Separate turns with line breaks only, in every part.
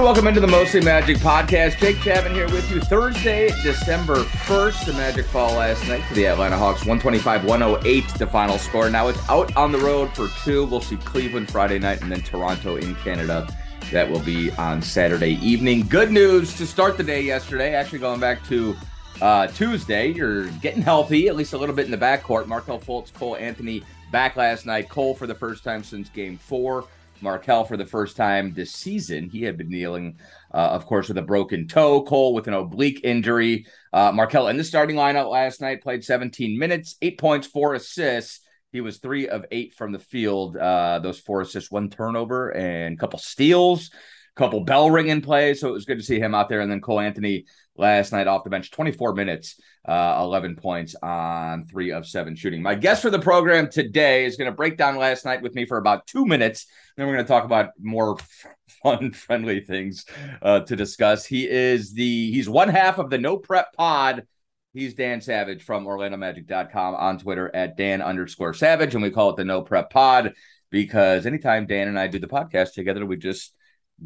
and welcome into the Mostly Magic podcast. Jake Chapman here with you. Thursday, December 1st. The Magic fall last night to the Atlanta Hawks, 125 108, the final score. Now it's out on the road for two. We'll see Cleveland Friday night and then Toronto in Canada. That will be on Saturday evening. Good news to start the day yesterday. Actually, going back to uh, Tuesday, you're getting healthy, at least a little bit in the backcourt. Markelle Fultz, Cole Anthony back last night. Cole for the first time since game four. Markelle for the first time this season. He had been dealing, uh, of course, with a broken toe. Cole with an oblique injury. Uh, Markelle in the starting lineup last night played 17 minutes, eight points, four assists. He was three of eight from the field. Uh, those four assists, one turnover, and a couple steals, couple bell ringing plays. So it was good to see him out there. And then Cole Anthony last night off the bench, 24 minutes, uh, 11 points on three of seven shooting. My guest for the program today is going to break down last night with me for about two minutes. Then we're going to talk about more fun, friendly things uh, to discuss. He is the he's one half of the No Prep Pod. He's Dan Savage from OrlandoMagic.com on Twitter at Dan underscore Savage, and we call it the No Prep Pod because anytime Dan and I do the podcast together, we just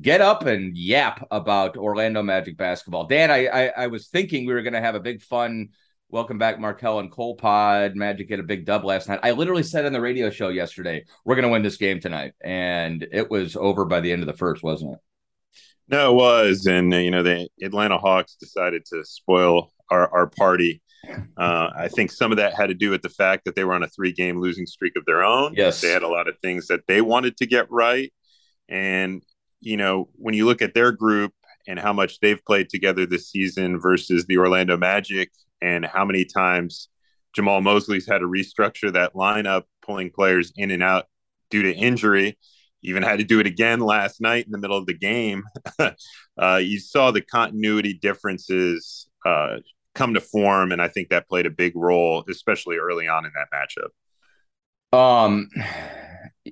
get up and yap about Orlando Magic basketball. Dan, I I, I was thinking we were going to have a big fun welcome back Markelle and Cole Pod. Magic get a big dub last night. I literally said on the radio show yesterday, we're going to win this game tonight, and it was over by the end of the first, wasn't it?
No, it was, and you know the Atlanta Hawks decided to spoil our our party. Uh, I think some of that had to do with the fact that they were on a three game losing streak of their own.
Yes,
they had a lot of things that they wanted to get right, and you know, when you look at their group and how much they've played together this season versus the Orlando Magic and how many times Jamahl Mosley's had to restructure that lineup, pulling players in and out due to injury. Even had to do it again last night in the middle of the game. uh, you saw the continuity differences uh, come to form, and I think that played a big role, especially early on in that matchup.
Um,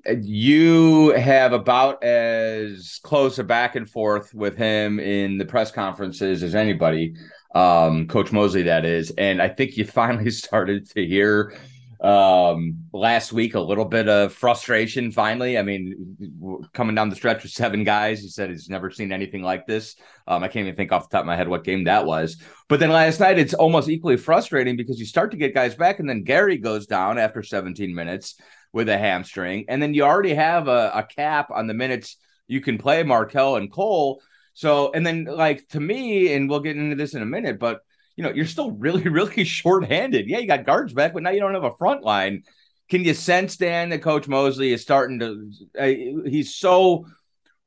you have about as close a back and forth with him in the press conferences as anybody, um, Coach Mosley, that is. And I think you finally started to hear um, last week a little bit of frustration finally. I mean, coming down the stretch with seven guys, he said he's never seen anything like this. Um, I can't even think off the top of my head what game that was. But then last night, it's almost equally frustrating because you start to get guys back, and then Gary goes down after 17 minutes with a hamstring. And then you already have a, a cap on the minutes you can play Markelle and Cole. So, and then like to me, and we'll get into this in a minute, but you know, you're still really, really short-handed. Yeah, you got guards back, but now you don't have a front line. Can you sense, Dan, that Coach Mosley is starting to? Uh, he's so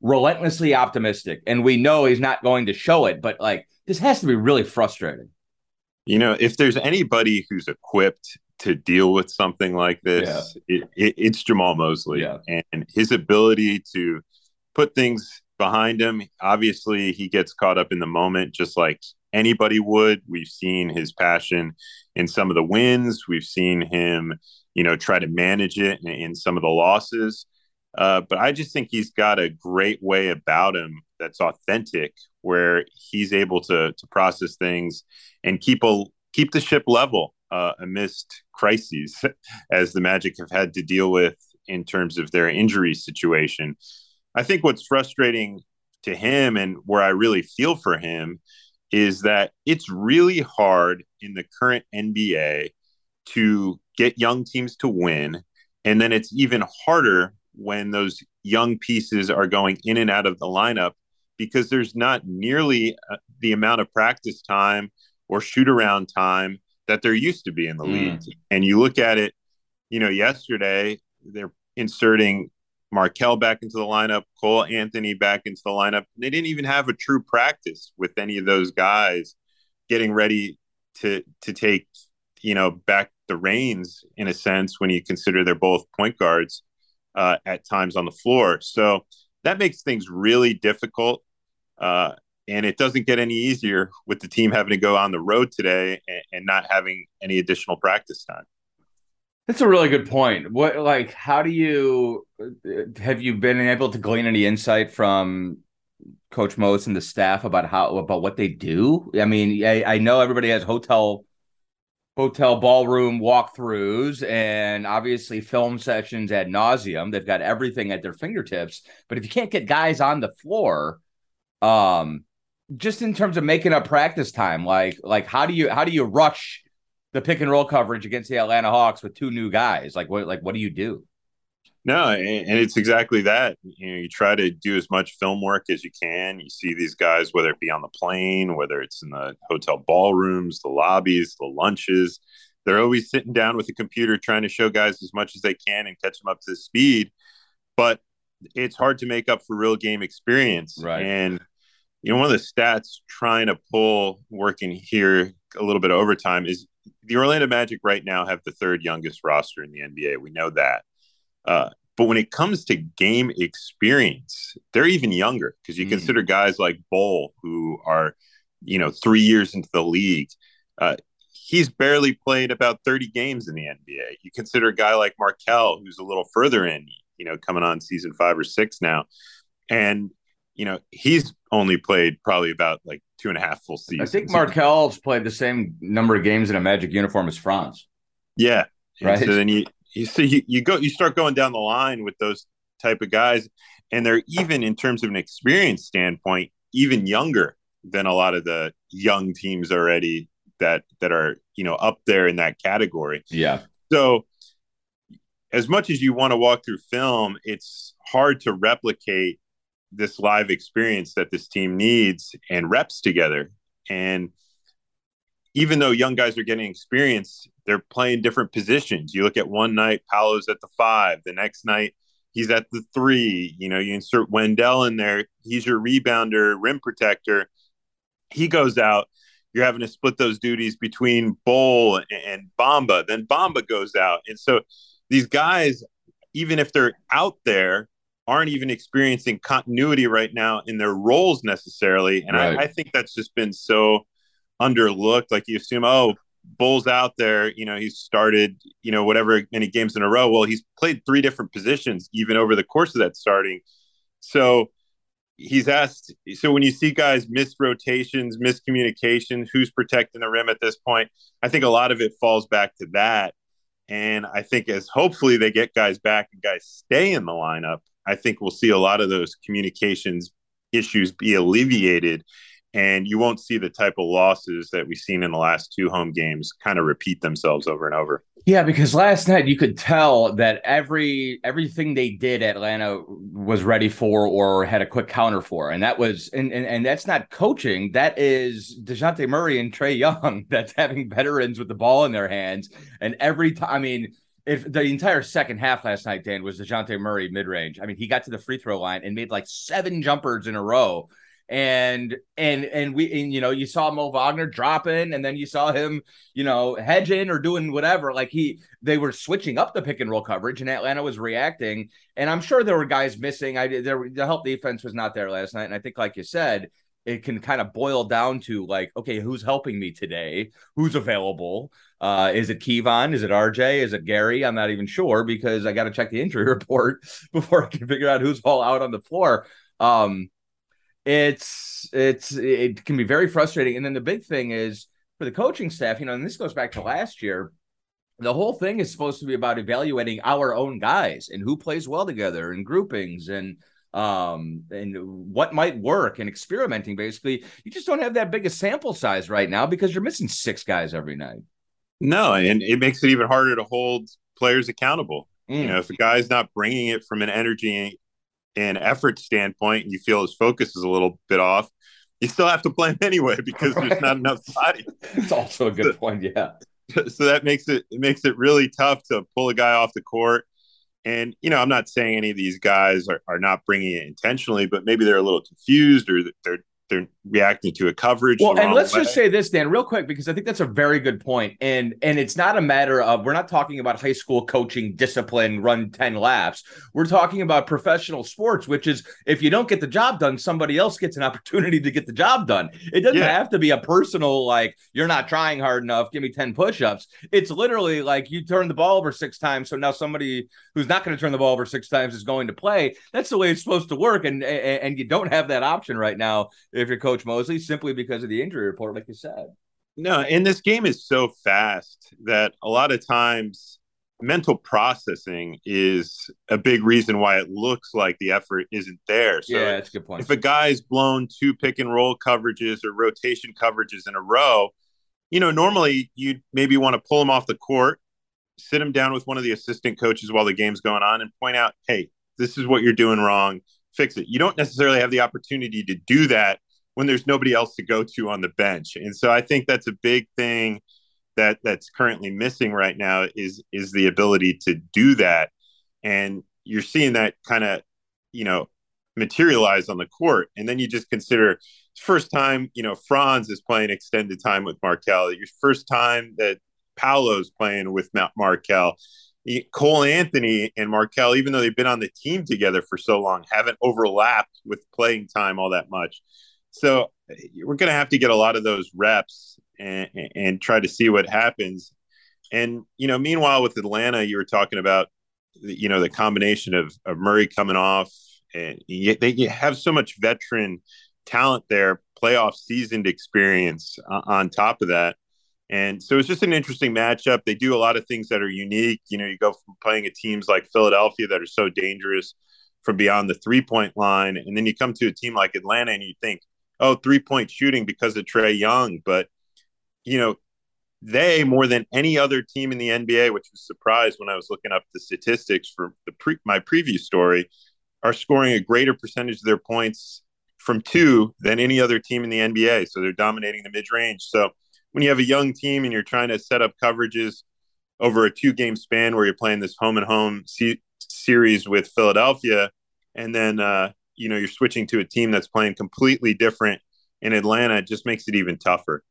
relentlessly optimistic, and we know he's not going to show it. But like, this has to be really frustrating.
You know, if there's anybody who's equipped to deal with something like this, yeah. it, it, it's Jamahl Mosley
yeah.
and his ability to put things behind him. Obviously, he gets caught up in the moment, just like anybody would. We've seen his passion in some of the wins. We've seen him, you know, try to manage it in, in some of the losses. Uh, but I just think he's got a great way about him that's authentic, where he's able to to process things and keep a keep the ship level uh, amidst crises, as the Magic have had to deal with in terms of their injury situation. I think what's frustrating to him and where I really feel for him is that it's really hard in the current NBA to get young teams to win. And then it's even harder when those young pieces are going in and out of the lineup because there's not nearly uh, the amount of practice time or shoot around time that there used to be in the mm. league. And you look at it, you know, yesterday they're inserting Markelle back into the lineup, Cole Anthony back into the lineup. They didn't even have a true practice with any of those guys getting ready to to take, you know, back the reins in a sense when you consider they're both point guards uh, at times on the floor. So that makes things really difficult. Uh, and it doesn't get any easier with the team having to go on the road today and, and not having any additional practice time.
That's a really good point. What like how do you have you been able to glean any insight from Coach Mose and the staff about how about what they do? I mean, I, I know everybody has hotel hotel ballroom walkthroughs and obviously film sessions ad nauseum. They've got everything at their fingertips. But if you can't get guys on the floor, Um, just in terms of making up practice time, like like how do you how do you rush the pick and roll coverage against the Atlanta Hawks with two new guys? Like what like what do you do?
No, and it's exactly that. You know, you try to do as much film work as you can. You see these guys, whether it be on the plane, whether it's in the hotel ballrooms, the lobbies, the lunches, they're always sitting down with a computer trying to show guys as much as they can and catch them up to speed. But it's hard to make up for real game experience.
Right.
And you know, one of the stats trying to pull working here a little bit of overtime is the Orlando Magic right now have the third youngest roster in the NBA. We know that. Uh, but when it comes to game experience, they're even younger because you mm. consider guys like Bol, who are, you know, three years into the league. Uh, he's barely played about 30 games in the NBA. You consider a guy like Markelle, who's a little further in, you know, coming on season five or six now. And, you know, he's only played probably about like two and a half full seasons.
I think Markelle's played the same number of games in a Magic uniform as Franz.
Yeah.
Right.
so then you, you see you, you go you start going down the line with those type of guys and they're even in terms of an experience standpoint even younger than a lot of the young teams already that that are you know up there in that category
yeah
so as much as you want to walk through film it's hard to replicate this live experience that this team needs and reps together and even though young guys are getting experience they're playing different positions. You look at one night, Paolo's at the five. The next night, he's at the three. You know, you insert Wendell in there. He's your rebounder, rim protector. He goes out. You're having to split those duties between Bol and Bamba. Then Bamba goes out. And so these guys, even if they're out there, aren't even experiencing continuity right now in their roles necessarily. And right. I, I think that's just been so underlooked. Like you assume, oh, Bol's out there, you know, he's started, you know, whatever many games in a row. Well, he's played three different positions even over the course of that starting. So he's asked. So when you see guys miss rotations, miscommunication, who's protecting the rim at this point, I think a lot of it falls back to that. And I think as hopefully they get guys back and guys stay in the lineup, I think we'll see a lot of those communications issues be alleviated and you won't see the type of losses that we've seen in the last two home games kind of repeat themselves over and over.
Yeah, because last night you could tell that every everything they did Atlanta was ready for or had a quick counter for. And that was and and, and that's not coaching. That is Dejounte Murray and Trae Young that's having veterans with the ball in their hands. And every time I mean if the entire second half last night, Dan, was Dejounte Murray mid range. I mean, he got to the free throw line and made like seven jumpers in a row. And and and we and, you know you saw Mo Wagner dropping and then you saw him you know hedging or doing whatever. Like he they were switching up the pick and roll coverage and Atlanta was reacting. And I'm sure there were guys missing. I there the help defense was not there last night. And I think like you said it can kind of boil down to like okay who's helping me today? Who's available? Uh is it Kevon? Is it RJ is it Gary? I'm not even sure because I got to check the injury report before I can figure out who's all out on the floor. Um it's it's it can be very frustrating. And then the big thing is for the coaching staff, you know, and this goes back to last year. The whole thing is supposed to be about evaluating our own guys and who plays well together and groupings and um and what might work and experimenting basically you just don't have that big a sample size right now because you're missing six guys every night
no and it makes it even harder to hold players accountable mm. you know if a guy's not bringing it from an energy and effort standpoint, and you feel his focus is a little bit off, you still have to play him anyway because right. there's not enough bodies.
It's also a good so, point, yeah.
So that makes it it makes it really tough to pull a guy off the court. And you know, I'm not saying any of these guys are, are not bringing it intentionally, but maybe they're a little confused or they're they're reacting to a coverage.
Well, and let's way. just say this, Dan, real quick, because I think that's a very good point. And and it's not a matter of we're not talking about high school coaching discipline, run 10 laps. We're talking about professional sports, which is if you don't get the job done, somebody else gets an opportunity to get the job done. It doesn't yeah. have to be a personal, like, you're not trying hard enough, give me 10 push-ups. It's literally like you turn the ball over six times. So now somebody who's not going to turn the ball over six times is going to play. That's the way it's supposed to work. And and, and you don't have that option right now if you're Coach Mosley, simply because of the injury report, like you said.
No, and this game is so fast that a lot of times mental processing is a big reason why it looks like the effort isn't there.
So yeah, that's a good point.
If a guy's blown two pick and roll coverages or rotation coverages in a row, you know, normally you'd maybe want to pull him off the court, sit him down with one of the assistant coaches while the game's going on and point out, hey, this is what you're doing wrong. Fix it. You don't necessarily have the opportunity to do that when there's nobody else to go to on the bench. And so I think that's a big thing that that's currently missing right now is is the ability to do that. And you're seeing that kind of, you know, materialize on the court. And then you just consider first time, you know, Franz is playing extended time with Markelle. Your first time that Paolo's playing with Markelle. Cole Anthony and Markelle, even though they've been on the team together for so long, haven't overlapped with playing time all that much. So we're going to have to get a lot of those reps and, and try to see what happens. And you know, meanwhile, with Atlanta, you were talking about you know the combination of, of Murray coming off, and they have so much veteran talent there, playoff seasoned experience on top of that. And so it's just an interesting matchup. They do a lot of things that are unique. You know, you go from playing at teams like Philadelphia that are so dangerous from beyond the three point line, and then you come to a team like Atlanta and you think, oh, three point shooting because of Trae Young. But, you know, they more than any other team in the NBA, which was surprised when I was looking up the statistics for the pre- my previous story, are scoring a greater percentage of their points from two than any other team in the NBA. So they're dominating the mid range. So when you have a young team and you're trying to set up coverages over a two game span where you're playing this home and home series with Philadelphia, and then uh, you know you're switching to a team that's playing completely different in Atlanta, it just makes it even tougher.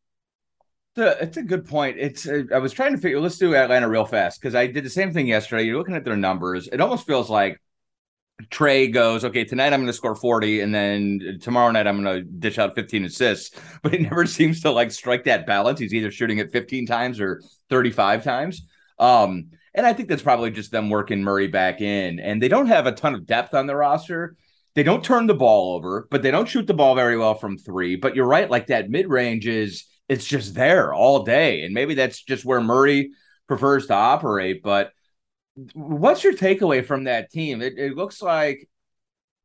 It's a good point. It's uh, I was trying to figure. Let's do Atlanta real fast because I did the same thing yesterday. You're looking at their numbers. It almost feels like Trae goes, okay, tonight I'm going to score 40, and then tomorrow night I'm going to dish out 15 assists. But he never seems to like strike that balance. He's either shooting it 15 times or 35 times. Um, and I think that's probably just them working Murray back in. And they don't have a ton of depth on the roster. They don't turn the ball over, but they don't shoot the ball very well from three. But you're right, like that mid range is it's just there all day. And maybe that's just where Murray prefers to operate. But what's your takeaway from that team? It, it looks like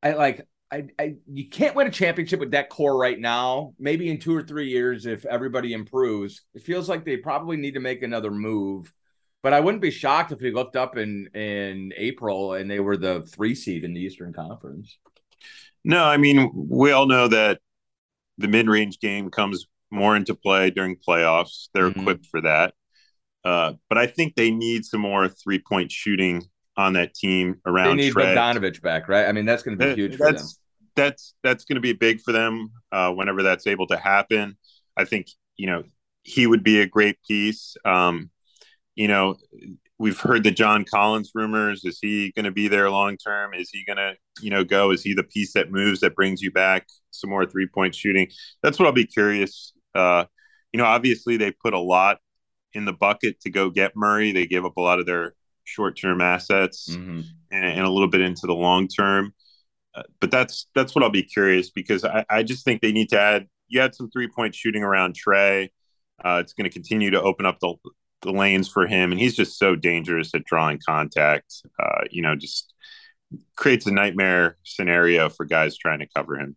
I like I, I you can't win a championship with that core right now. Maybe in two or three years, if everybody improves, it feels like they probably need to make another move. But I wouldn't be shocked if we looked up in in April and they were the three seed in the Eastern Conference.
No, I mean we all know that the mid range game comes more into play during playoffs. They're mm-hmm. equipped for that. Uh, but I think they need some more three point shooting on that team around.
They need
Trae.
Bogdanovich back, right? I mean, that's going to be huge
that's,
for them.
That's that's going to be big for them uh, whenever that's able to happen. I think you know he would be a great piece. Um, you know, we've heard the John Collins rumors. Is he going to be there long term? Is he going to you know go? Is he the piece that moves that brings you back some more three point shooting? That's what I'll be curious. Uh, you know, obviously they put a lot in the bucket to go get Murray. They gave up a lot of their short term assets mm-hmm. and, and, a little bit into the long term. Uh, but that's that's what I'll be curious because I, I just think they need to add. You had some three point shooting around Trae. Uh, it's going to continue to open up the, the lanes for him, and he's just so dangerous at drawing contact. Uh, you know, just creates a nightmare scenario for guys trying to cover him.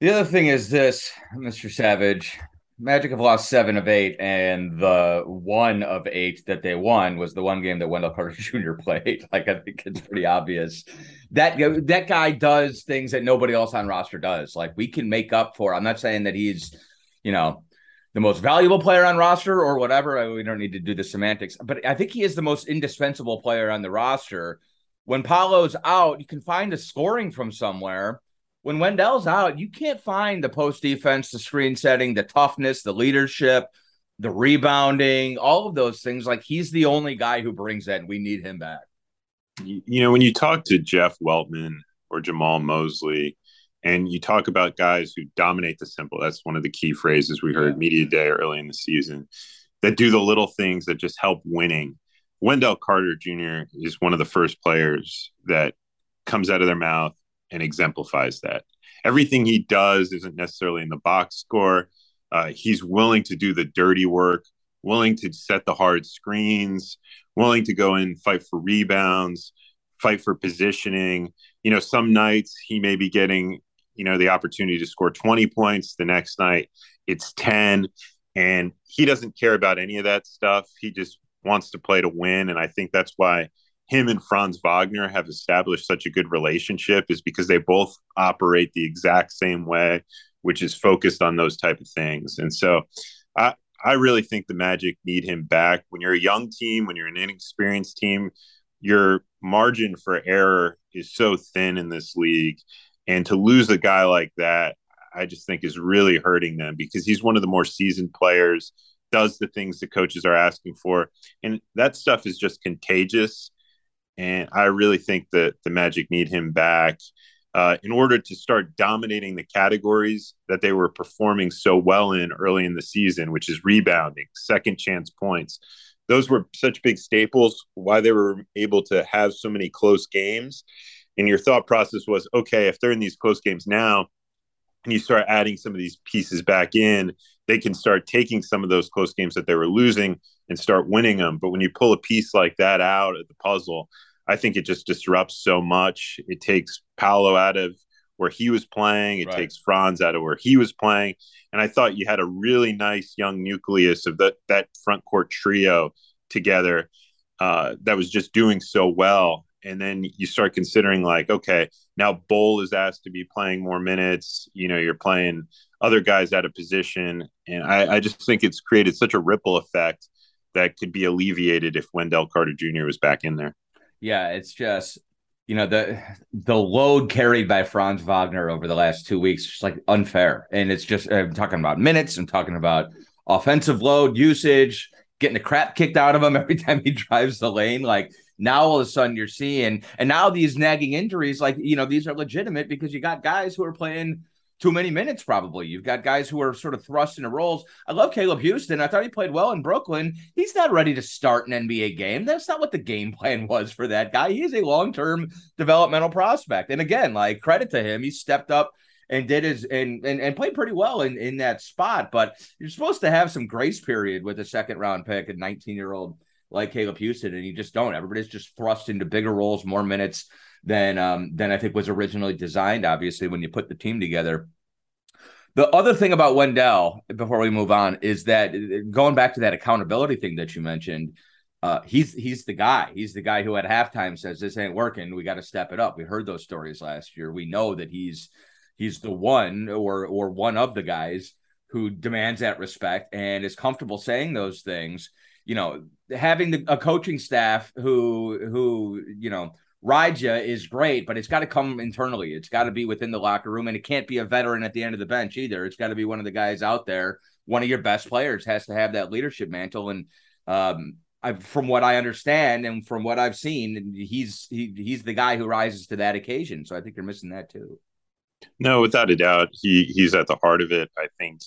The other thing is this, Mr. Savage. Magic have lost seven of eight, and the one of eight that they won was the one game that Wendell Carter Jr. played. Like I think it's pretty obvious that that guy does things that nobody else on roster does. Like we can make up for. I'm not saying that he's, you know, the most valuable player on roster or whatever. We don't need to do the semantics, but I think he is the most indispensable player on the roster. When Paolo's out, you can find a scoring from somewhere when Wendell's out, you can't find the post defense, the screen setting, the toughness, the leadership, the rebounding, all of those things. Like he's the only guy who brings that, and we need him back.
You know, when you talk to Jeff Weltman or Jamahl Mosley, and you talk about guys who dominate the simple, that's one of the key phrases we heard yeah. media day early in the season that do the little things that just help winning. Wendell Carter Jr. is one of the first players that comes out of their mouth and exemplifies that. Everything he does isn't necessarily in the box score. Uh, he's willing to do the dirty work willing to set the hard screens, willing to go in, fight for rebounds, fight for positioning. You know, some nights he may be getting, you know, the opportunity to score 20 points. The next night it's 10. And he doesn't care about any of that stuff. He just wants to play to win. And I think that's why him and Franz Wagner have established such a good relationship is because they both operate the exact same way, which is focused on those type of things. And so I I really think the Magic need him back. When you're a young team, when you're an inexperienced team, your margin for error is so thin in this league. And to lose a guy like that, I just think is really hurting them because he's one of the more seasoned players, does the things the coaches are asking for. And that stuff is just contagious. And I really think that the Magic need him back uh, in order to start dominating the categories that they were performing so well in early in the season, which is rebounding, second chance points. Those were such big staples, why they were able to have so many close games. And your thought process was okay, if they're in these close games now, and you start adding some of these pieces back in, they can start taking some of those close games that they were losing and start winning them. But when you pull a piece like that out of the puzzle, I think it just disrupts so much. It takes Paolo out of where he was playing. It right. takes Franz out of where he was playing. And I thought you had a really nice young nucleus of that that front court trio together uh, that was just doing so well. And then you start considering like, okay, now Bol is asked to be playing more minutes. You know, you're playing other guys out of position, and I, I just think it's created such a ripple effect that could be alleviated if Wendell Carter Jr. was back in there.
Yeah, it's just you know the the load carried by Franz Wagner over the last two weeks is like unfair, and it's just I'm talking about minutes. I'm talking about offensive load usage, getting the crap kicked out of him every time he drives the lane. Like now, all of a sudden, you're seeing, and now these nagging injuries, like you know, these are legitimate because you got guys who are playing too many minutes, probably. You've got guys who are sort of thrust into roles. I love Caleb Houstan. I thought he played well in Brooklyn. He's not ready to start an NBA game. That's not what the game plan was for that guy. He is a long term developmental prospect. And again, like credit to him, he stepped up and did his and, and and played pretty well in in that spot. But you're supposed to have some grace period with a second round pick, a 19 year old like Caleb Houstan, and you just don't. Everybody's just thrust into bigger roles, more minutes than um, than I think was originally designed. Obviously, when you put the team together. The other thing about Wendell, before we move on, is that going back to that accountability thing that you mentioned, uh, he's he's the guy. He's the guy who at halftime says this ain't working. We got to step it up. We heard those stories last year. We know that he's he's the one or or one of the guys who demands that respect and is comfortable saying those things. You know, having the, a coaching staff who who you know rides you is great, but it's got to come internally. It's got to be within the locker room, and it can't be a veteran at the end of the bench either. It's got to be one of the guys out there. One of your best players has to have that leadership mantle, and um, I, from what I understand and from what I've seen, he's he, he's the guy who rises to that occasion. So I think you're missing that too.
No, without a doubt, he he's at the heart of it. I think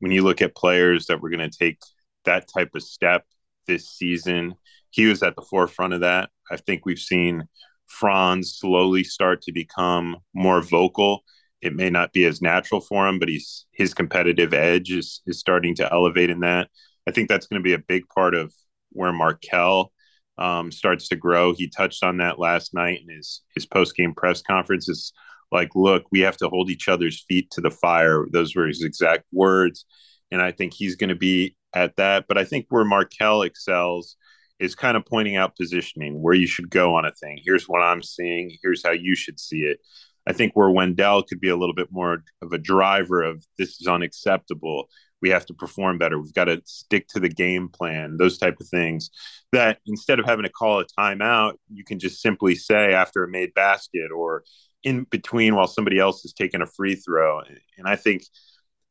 when you look at players that were going to take that type of step this season, he was at the forefront of that. I think we've seen Franz slowly start to become more vocal. It may not be as natural for him, but he's his competitive edge is is starting to elevate in that. I think that's going to be a big part of where Markelle um, starts to grow. He touched on that last night in his his post game press conference. It's like, look, we have to hold each other's feet to the fire. Those were his exact words, and I think he's going to be at that. But I think where Markelle excels is kind of pointing out positioning where you should go on a thing. Here's what I'm seeing. Here's how you should see it. I think where Wendell could be a little bit more of a driver of this is unacceptable. We have to perform better. We've got to stick to the game plan, those type of things. That instead of having to call a timeout, you can just simply say after a made basket or in between while somebody else is taking a free throw. And I think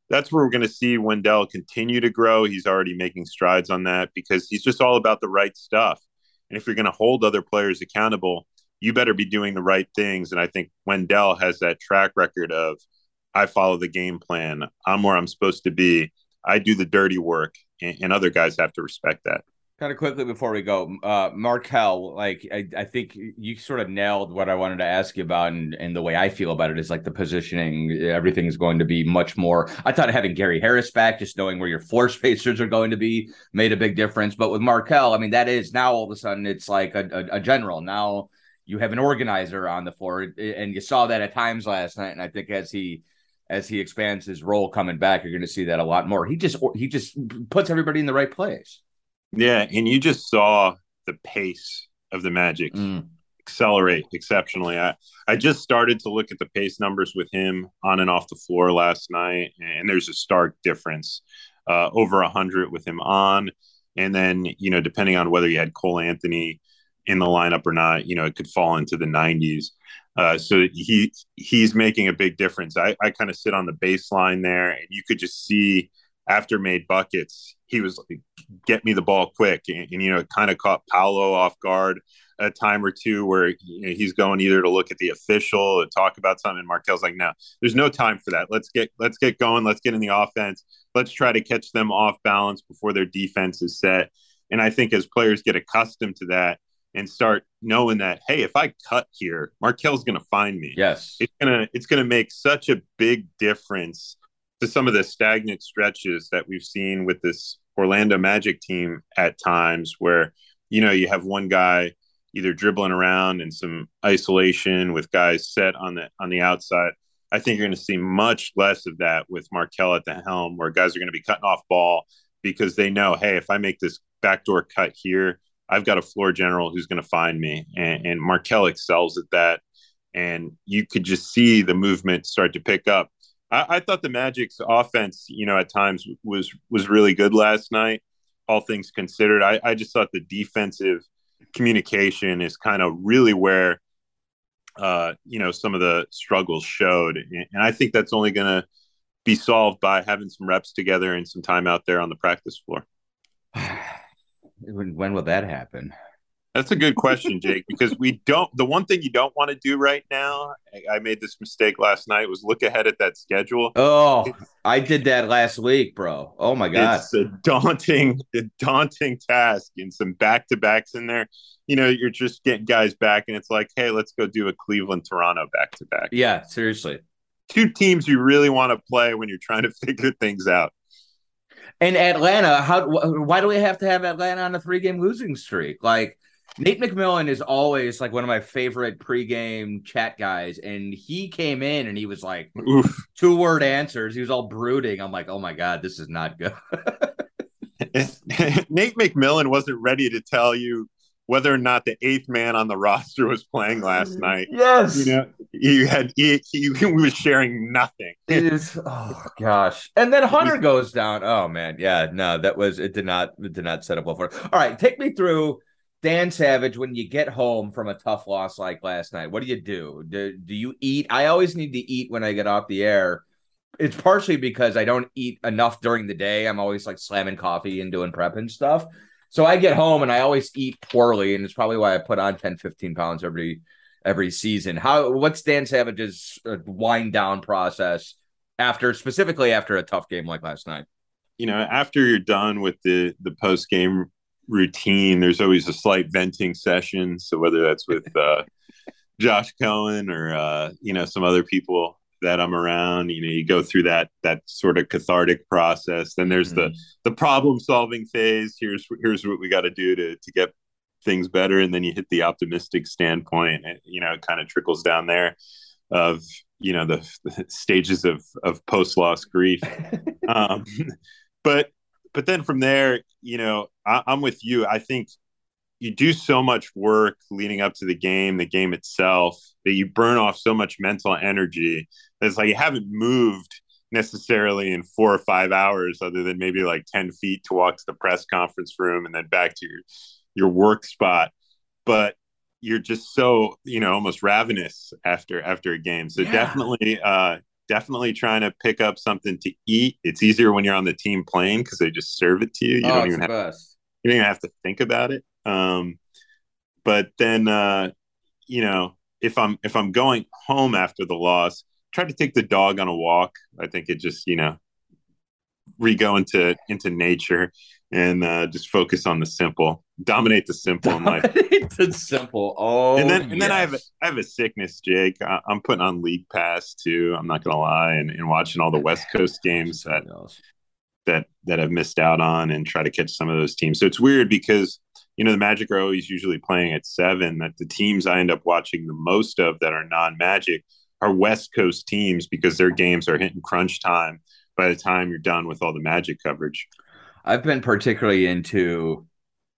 that's where we're going to see Wendell continue to grow. He's already making strides on that because he's just all about the right stuff. And if you're going to hold other players accountable, you better be doing the right things. And I think Wendell has that track record of I follow the game plan. I'm where I'm supposed to be. I do the dirty work, and, and other guys have to respect that.
Kind of quickly before we go, uh, Markelle, like I, I think you sort of nailed what I wanted to ask you about, and, and the way I feel about it is like the positioning. Everything's going to be much more. I thought having Gary Harris back, just knowing where your floor spacers are going to be, made a big difference. But with Markelle, I mean, that is now all of a sudden it's like a, a, a general. Now you have an organizer on the floor, and you saw that at times last night. And I think as he as he expands his role coming back, you're going to see that a lot more. He just he just puts everybody in the right place.
Yeah, and you just saw the pace of the Magic mm. accelerate exceptionally. I I just started to look at the pace numbers with him on and off the floor last night, and there's a stark difference. Uh, over a hundred with him on, and then you know depending on whether you had Cole Anthony in the lineup or not, you know it could fall into the 90s. Uh, so he he's making a big difference. I, I kind of sit on the baseline there, and you could just see after made buckets, he was like, get me the ball quick. And, and you know, kind of caught Paolo off guard a time or two where you know, he's going either to look at the official or talk about something. And Markelle's like, no, there's no time for that. Let's get, let's get going. Let's get in the offense. Let's try to catch them off balance before their defense is set. And I think as players get accustomed to that and start knowing that, hey, if I cut here, Markelle's going to find me.
Yes.
It's going to, it's going to make such a big difference to some of the stagnant stretches that we've seen with this Orlando Magic team at times where, you know, you have one guy either dribbling around in some isolation with guys set on the on the outside. I think you're going to see much less of that with Markelle at the helm, where guys are going to be cutting off ball because they know, hey, if I make this backdoor cut here, I've got a floor general who's going to find me, and, and excels at that. And you could just see the movement start to pick up. I, I, thought the Magic's offense, you know, at times was was really good last night. All things considered, I, I just thought the defensive communication is kind of really where, uh, you know, some of the struggles showed, and, and I think that's only going to be solved by having some reps together and some time out there on the practice floor.
when, when will that happen?
That's a good question, Jake, because we don't. The one thing you don't want to do right now, I made this mistake last night, was look ahead at that schedule.
Oh, it's, I did that last week, bro. Oh my god,
it's a daunting, a daunting task, and some back to backs in there. You know, you're just getting guys back, and it's like, hey, let's go do a Cleveland Toronto back to back.
Yeah, seriously.
Two teams you really want to play when you're trying to figure things out.
And Atlanta, how? Why do we have to have Atlanta on a three game losing streak? Like Nate McMillan is always like one of my favorite pregame chat guys, and he came in and he was like two word answers. He was all brooding. I'm like, oh my god, this is not good.
Nate McMillan wasn't ready to tell you whether or not the eighth man on the roster was playing last mm-hmm. night.
Yes,
you know, he had he, he, he was sharing nothing.
It is oh gosh, and then Hunter goes down. Oh man, yeah, no, that was it. Did not it did not set up well for. It. All right, take me through Dan Savage, when you get home from a tough loss like last night, what do you do? Do, do you eat? I always need to eat when I get off the air. It's partially because I don't eat enough during the day. I'm always like slamming coffee and doing prep and stuff. So I get home and I always eat poorly. And it's probably why I put on 10, 15 pounds every every season. How what's Dan Savage's uh, wind down process after specifically after a tough game like last night?
You know, after you're done with the the post game routine. There's always a slight venting session. So whether that's with uh, Josh Cohen or uh, you know some other people that I'm around, you know, you go through that that sort of cathartic process. Then there's mm-hmm. the the problem solving phase. Here's here's what we got to do to to get things better, and then you hit the optimistic standpoint. And, you know, it kind of trickles down there of you know the, the stages of of post loss grief. um, but but then from there, you know, I, I'm with you. I think you do so much work leading up to the game, the game itself, that you burn off so much mental energy. It's like you haven't moved necessarily in four or five hours, other than maybe like 10 feet to walk to the press conference room and then back to your, your work spot. But you're just so, you know, almost ravenous after after a game. So yeah. definitely uh definitely trying to pick up something to eat. It's easier when you're on the team plane because they just serve it to you. You
oh,
don't even have
best.
you don't even have to think about it. Um, but then uh, you know, if I'm if I'm going home after the loss, try to take the dog on a walk. I think it just you know re go into into nature and uh, just focus on the simple, dominate the simple in life.
dominate the simple. Oh,
and then and yes. then I have a, I have a sickness, Jake. I, am putting on League Pass too. I'm not gonna lie, and, and watching all the West Coast games that that that I've missed out on, and try to catch some of those teams. So it's weird because you know the Magic are always usually playing at seven. That the teams I end up watching the most of that are non-Magic are West Coast teams because their games are hitting crunch time by the time you're done with all the Magic coverage.
I've been particularly into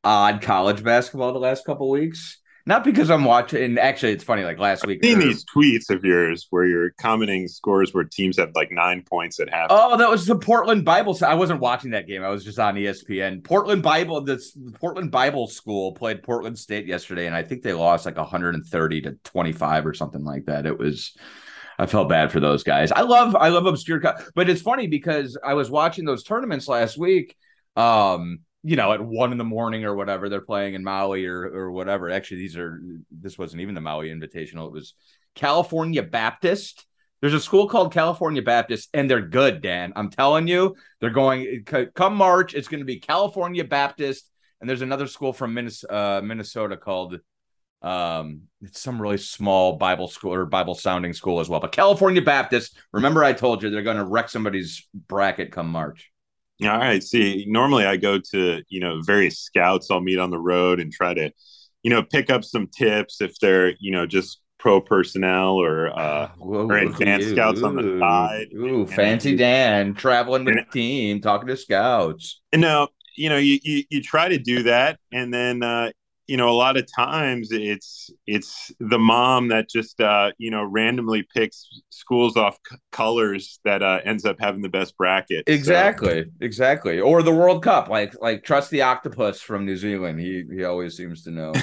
odd college basketball the last couple weeks. Not because I'm watching. Actually, it's funny. Like last week,
I've seen these tweets of yours where you're commenting scores where teams have like nine points at half.
Oh, that was the Portland Bible. I wasn't watching that game. I was just on ESPN. Portland Bible. The Portland Bible School played Portland State yesterday, and I think they lost like 130 to 25 or something like that. It was. I felt bad for those guys. I love I love obscure, but it's funny because I was watching those tournaments last week um, you know, at one in the morning or whatever, they're playing in Maui or or whatever. Actually, these are this wasn't even the Maui Invitational. It was California Baptist. There's a school called California Baptist, and they're good, Dan. I'm telling you, they're going come March. It's going to be California Baptist, and there's another school from Minnesota, uh, Minnesota called um it's some really small bible school or bible sounding school as well but california baptist remember i told you they're going to wreck somebody's bracket come march
all right. See, normally I go to, you know, various scouts I'll meet on the road and try to, you know, pick up some tips if they're, you know, just pro personnel or uh Whoa, or advanced scouts on the side.
Ooh, and, fancy and, Dan traveling with the team, talking to scouts.
Now, you know, you, you you try to do that and then uh you know, a lot of times it's it's the mom that just uh, you know randomly picks schools off c- colors that uh, ends up having the best bracket.
Exactly, so. exactly. Or the World Cup, like like trust the octopus from New Zealand. He he always seems to know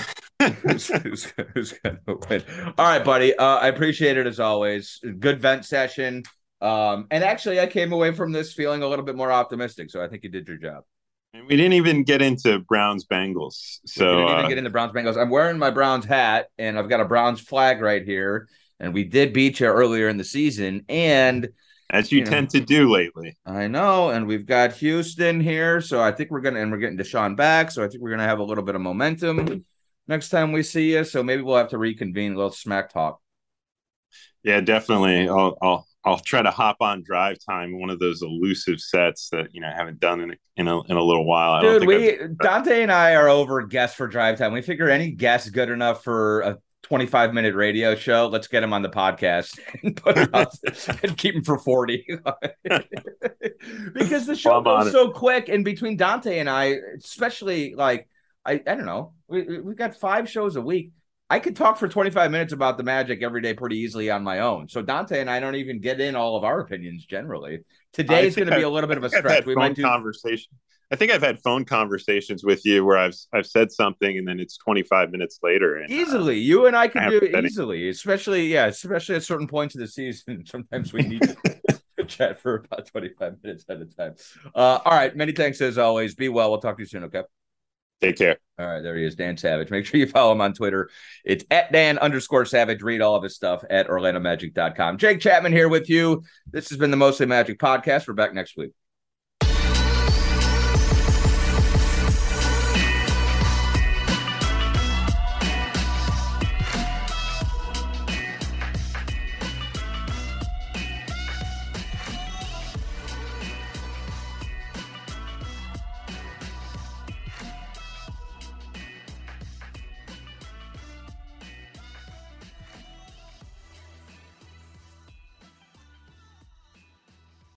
who's, who's, who's going to win. All right, buddy. Uh, I appreciate it as always. Good vent session. Um, and actually, I came away from this feeling a little bit more optimistic. So I think you did your job.
And we didn't even get into Browns Bengals. So
we didn't even uh, get into Browns Bengals. I'm wearing my Browns hat and I've got a Browns flag right here. And we did beat you earlier in the season. And
as you, you tend know, to do lately.
I know. And we've got Houston here. So I think we're gonna and we're getting Deshaun back. So I think we're gonna have a little bit of momentum next time we see you. So maybe we'll have to reconvene a little smack talk.
Yeah, definitely. I'll I'll I'll try to hop on drive time, one of those elusive sets that you know I haven't done in a, in a, in a little while.
Dude, we I've... Dante and I are over guests for drive time. We figure any guest good enough for a 25 minute radio show. Let's get him on the podcast and put him and keep him for 40. because the show well, goes so quick. And between Dante and I, especially like I, I don't know, we we've got five shows a week I could talk for 25 minutes about the Magic every day pretty easily on my own. So Dante and I don't even get in all of our opinions generally. Today is going to be a little bit of a stretch.
we might do conversation. I think I've had phone conversations with you where I've I've said something and then it's 25 minutes later. And,
uh, easily, uh, you and I can do it easily, especially yeah, especially at certain points of the season. Sometimes we need to chat for about 25 minutes at a time. Uh, all right, many thanks as always. Be well. We'll talk to you soon. Okay.
Take care.
All right, there he is, Dan Savage. Make sure you follow him on Twitter. It's at Dan underscore Savage. Read all of his stuff at OrlandoMagic.com. Jake Chapman here with you. This has been the Mostly Magic podcast. We're back next week.